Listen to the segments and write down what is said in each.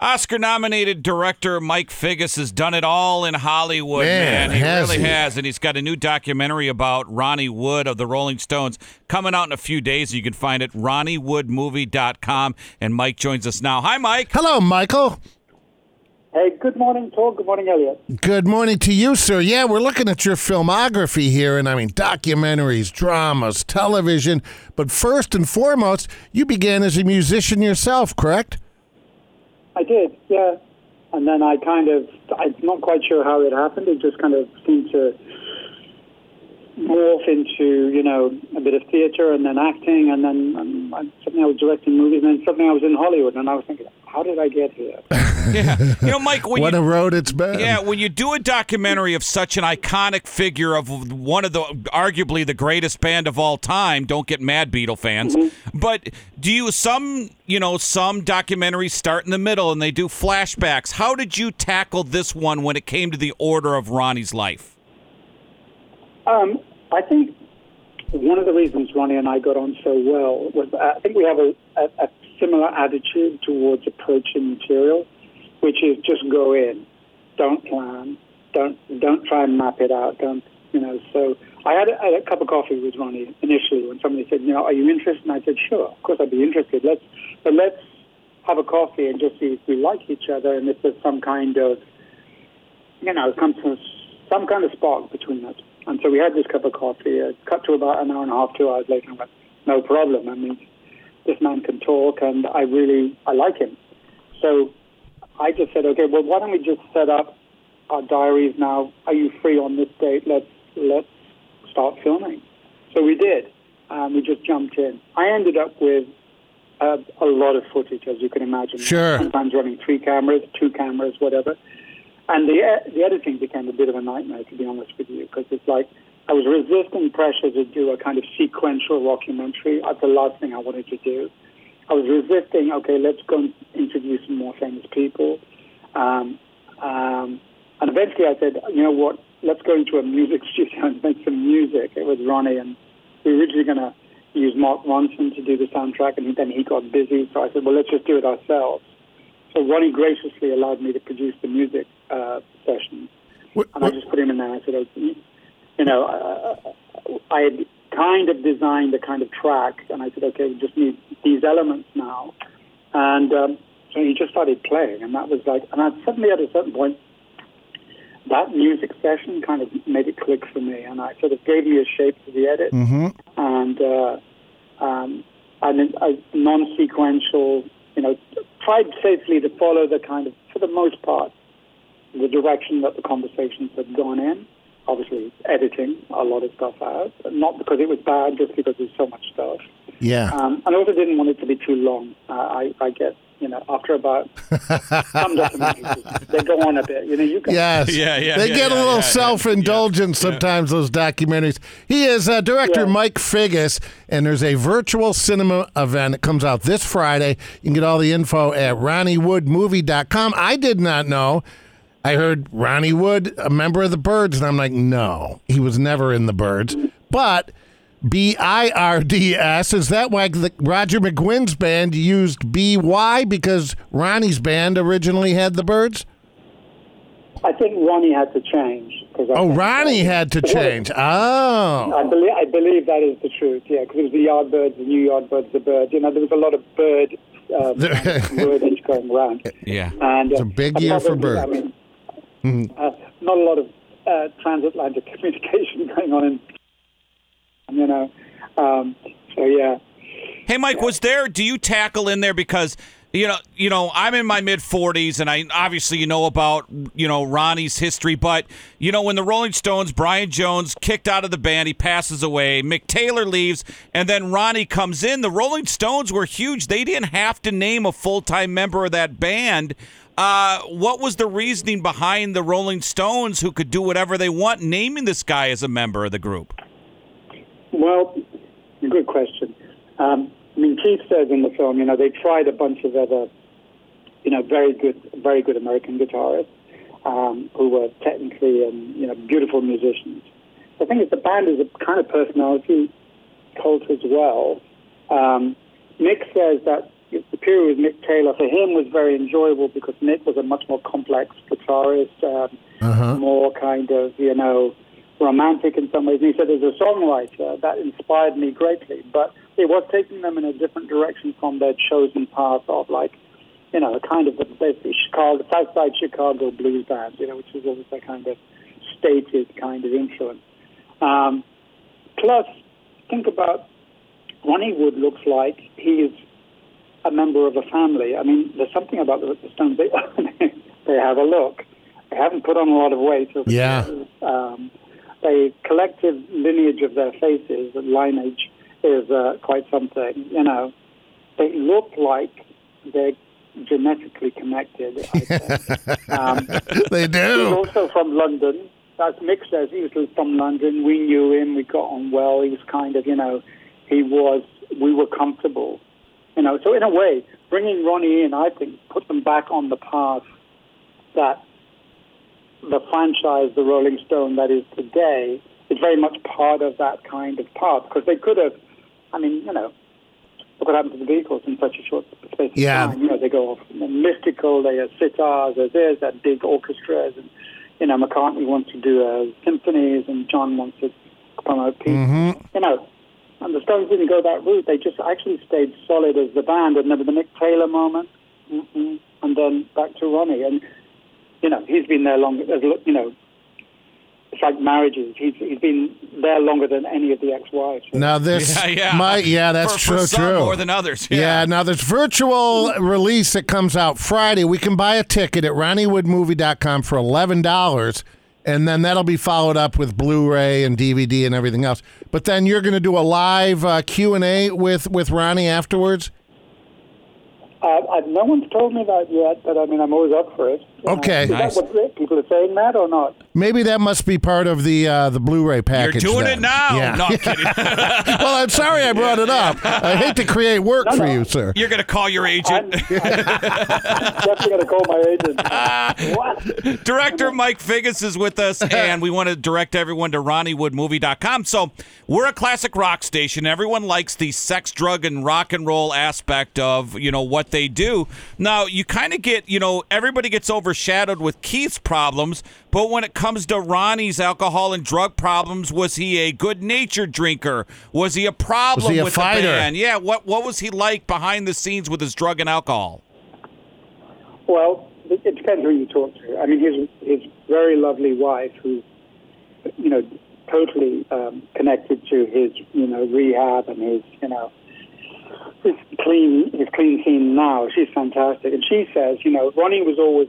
Oscar nominated director Mike Figgis has done it all in Hollywood, Man, man. He has really he? has. And he's got a new documentary about Ronnie Wood of the Rolling Stones coming out in a few days. You can find it ronniewoodmovie.com. And Mike joins us now. Hi, Mike. Hello, Michael. Hey, good morning, Paul. Good morning, Elliot. Good morning to you, sir. Yeah, we're looking at your filmography here, and I mean documentaries, dramas, television. But first and foremost, you began as a musician yourself, correct? I did, yeah. And then I kind of, I'm not quite sure how it happened. It just kind of seemed to morph into, you know, a bit of theater and then acting, and then um, suddenly I was directing movies, and then suddenly I was in Hollywood, and I was thinking, how did I get here? Yeah. You know, Mike, when what you a road it's been. Yeah, when you do a documentary of such an iconic figure of one of the arguably the greatest band of all time, don't get mad Beatle fans. But do you some, you know, some documentaries start in the middle and they do flashbacks. How did you tackle this one when it came to the order of Ronnie's life? Um, I think one of the reasons Ronnie and I got on so well was I think we have a, a, a similar attitude towards approaching material, which is just go in, don't plan, don't don't try and map it out, don't you know. So I had a, had a cup of coffee with Ronnie initially when somebody said, you know, are you interested? And I said, sure, of course I'd be interested. Let's but let's have a coffee and just see if we like each other and if there's some kind of you know, come to some kind of spark between us. And so we had this cup of coffee. Uh, cut to about an hour and a half, two hours later, and I went, no problem. I mean, this man can talk, and I really, I like him. So I just said, okay, well, why don't we just set up our diaries now? Are you free on this date? Let's let's start filming. So we did. Um, we just jumped in. I ended up with uh, a lot of footage, as you can imagine. Sure. Sometimes running three cameras, two cameras, whatever. And the e- the editing became a bit of a nightmare, to be honest with you, because it's like I was resisting pressure to do a kind of sequential documentary. That's the last thing I wanted to do. I was resisting. Okay, let's go and introduce some more famous people. Um, um, and eventually, I said, you know what? Let's go into a music studio and make some music. It was Ronnie, and we were originally going to use Mark Ronson to do the soundtrack, and then he got busy. So I said, well, let's just do it ourselves. So Ronnie graciously allowed me to produce the music uh, sessions, What- and I just put him in there. I said, okay, you know, uh, I had kind of designed a kind of track, and I said, okay, we just need these elements now, and um, so he just started playing, and that was like, and I suddenly at a certain point, that music session kind of made it click for me, and I sort of gave me a shape to the edit, Mhm. and uh, um, and a non-sequential, you know, tried safely to follow the kind of, for the most part, the direction that the conversations had gone in. Obviously, editing a lot of stuff out, but not because it was bad, just because there's so much stuff. Yeah. Um, and I also didn't want it to be too long. Uh, I, I get, you know, after about some documentaries, they go on a bit. You know, you can. Yes. Yeah, yeah, They yeah, get a little yeah, yeah, self-indulgent sometimes, those documentaries. He is uh, director Yeah. Mike Figgis, and there's a virtual cinema event. It comes out this Friday. You can get all the info at ronniewoodmovie.com. I did not know. I heard Ronnie Wood, a member of the Birds, and I'm like, no, he was never in the Birds. But B I R D S, is that why the, Roger McGuinn's band used B Y because Ronnie's band originally had the Birds? I think Ronnie had to change. Cause Oh, Ronnie had to change. Oh. I believe, I believe that is the truth, yeah, because it was the Yardbirds, the new Yardbirds, the Birds. You know, there was a lot of bird um, wordage going around. Yeah. And, uh, It's a big year for probably, I birds. Mean, uh, not a lot of uh, transatlantic communication going on in, you know. Um, so, yeah. Hey, Mike, was there? Do you tackle in there because you know, you know, I'm in my mid 40s, and I obviously you know about you know Ronnie's history, but you know when the Rolling Stones, Brian Jones kicked out of the band, he passes away. Mick Taylor leaves, and then Ronnie comes in. The Rolling Stones were huge; they didn't have to name a full time member of that band. Uh, what was the reasoning behind the Rolling Stones, who could do whatever they want, naming this guy as a member of the group? Well, good question. Um, I mean, Keith says in the film, you know, they tried a bunch of other, you know, very good, very good American guitarists um, who were technically and you know beautiful musicians. The thing is, the band is a kind of personality cult as well. Um, Mick says that the period with Mick Taylor for him was very enjoyable because Mick was a much more complex guitarist, um, more kind of you know romantic in some ways. And he said, as a songwriter, that inspired me greatly, but it was taking them in a different direction from their chosen path of like you know, a kind of basically Chicago, Southside Chicago blues band, you know, which is always a kind of stated kind of influence. Um, plus, think about Ronnie Wood looks like he is a member of a family. I mean, there's something about the, the Stones. They, they have a look. They haven't put on a lot of weight. Yeah. Um, the collective lineage of their faces and lineage is uh, quite something. You know, they look like they're genetically connected. Um, They He's do. also from London. As Mick says, he was from London. We knew him. We got on well. He was kind of, you know, he was. We were comfortable, you know. So in a way, bringing Ronnie in, I think, put them back on the path that the franchise, the Rolling Stone, that is today, is very much part of that kind of path. Because they could have, I mean, you know, look what happened to the Beatles in such a short space of Yeah. time. You know, they go off mystical. They have sitars. There's there's that big orchestras, and you know, McCartney wants to do uh, symphonies, and John wants to promote peace. Mm-hmm. You know, and the Stones didn't go that route. They just actually stayed solid as the band, and there was the Mick Taylor moment, mm and then back to Ronnie, and you know, he's been there longer. You know, it's like marriages. He's he's been there longer than any of the ex-wives. Now this, Yeah, yeah. my yeah, that's for, true. for some true. more than others. Yeah. now there's virtual release that comes out Friday. We can buy a ticket at RonnieWoodMovie.com for eleven dollars, and then that'll be followed up with Blu-ray and DVD and everything else. But then you're going to do a live uh, Q and A with with Ronnie afterwards. Uh, I, no one's told me that yet, but I mean, I'm always up for it. You know, Okay. is Nice. that what people are saying that or not? Maybe that must be part of the uh, the Blu-ray package. You're doing then. it now. Yeah. No, I'm kidding. well, I'm sorry I brought it up. I hate to create work No, for no. you, sir. You're going to call your I'm, agent. I'm definitely going to call my agent. what? Director Mike Figgis is with us, and we want to direct everyone to RonnieWoodMovie.com. So we're a classic rock station. Everyone likes the sex, drug, and rock and roll aspect of you know what they do. Now you kind of get you know everybody gets overshadowed with Keith's problems, but when it comes to Ronnie's alcohol and drug problems, was he a good-natured drinker? Was he a problem Was he a with fighter? the band? Yeah. What what was he like behind the scenes with his drug and alcohol? Well, it, it depends who you talk to. I mean, his his very lovely wife, who's you know totally um, connected to his you know rehab and his you know his clean his clean scene now. She's fantastic, and she says you know Ronnie was always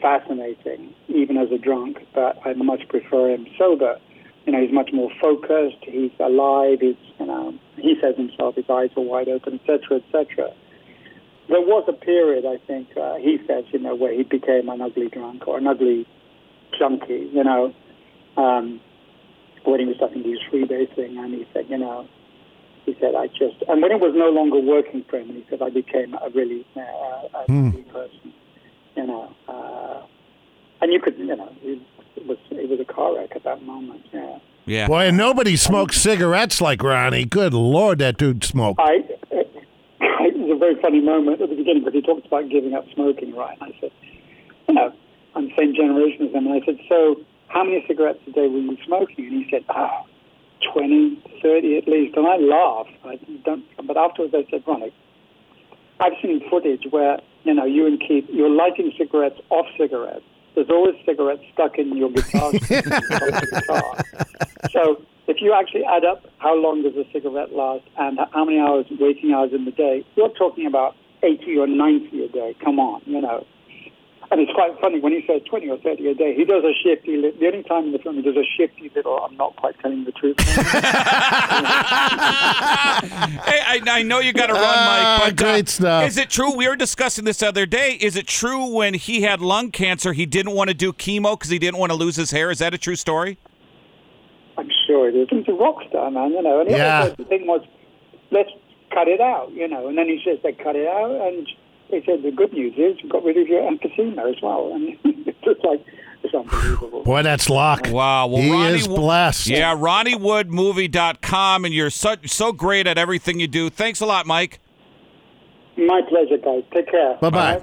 fascinating, even as a drunk, but I much prefer him sober. You know, he's much more focused. He's alive. He's you know he says himself his eyes are wide open, etc., etc there was a period, I think, uh, he says, you know, where he became an ugly drunk or an ugly junkie, you know, um, when he was starting to use freebasing, and he said, you know, he said, I just, and when it was no longer working for him, he said, I became a really, uh, a ugly person, you know, and you could, you know, it, it was it was a car wreck at that moment, yeah. Yeah. Boy, and nobody smokes cigarettes like Ronnie. Good lord, that dude smoked. I, it was a very funny moment at the beginning because he talked about giving up smoking, right? And I said, you know, I'm the same generation as him. And I said, so how many cigarettes a day were you smoking? And he said, ah, 20, 30 at least. And I laughed. I don't, but afterwards I said, Ronnie, I've seen footage where, you know, you and Keith, you're lighting cigarettes off cigarettes. There's always cigarettes stuck in your guitar. guitar. So if you actually add up how long does a cigarette last and how many hours, waiting hours in the day, you're talking about 80 or 90 a day. Come on, you know. And it's quite funny when he says 20 or 30 a day, he does a shifty, li- the only time in the film he does a shifty little, I'm not quite telling the truth. hey, I, I know you got to run, Ah, Mike, but uh, great stuff. is it true? We were discussing this the other day. Is it true when he had lung cancer, he didn't want to do chemo because he didn't want to lose his hair? Is that a true story? I'm sure it is. He's a rock star, man, you know. And the Yeah. other thing was, let's cut it out, you know. And then he says they cut it out, and they said the good news is you got rid of your emphysema as well. And it's just like, it's unbelievable. Boy, that's luck. Wow. Well, he Ronnie is Wo- blessed. Yeah, RonnieWoodMovie.com, and you're such so great at everything you do. Thanks a lot, Mike. My pleasure, guys. Take care. Bye bye.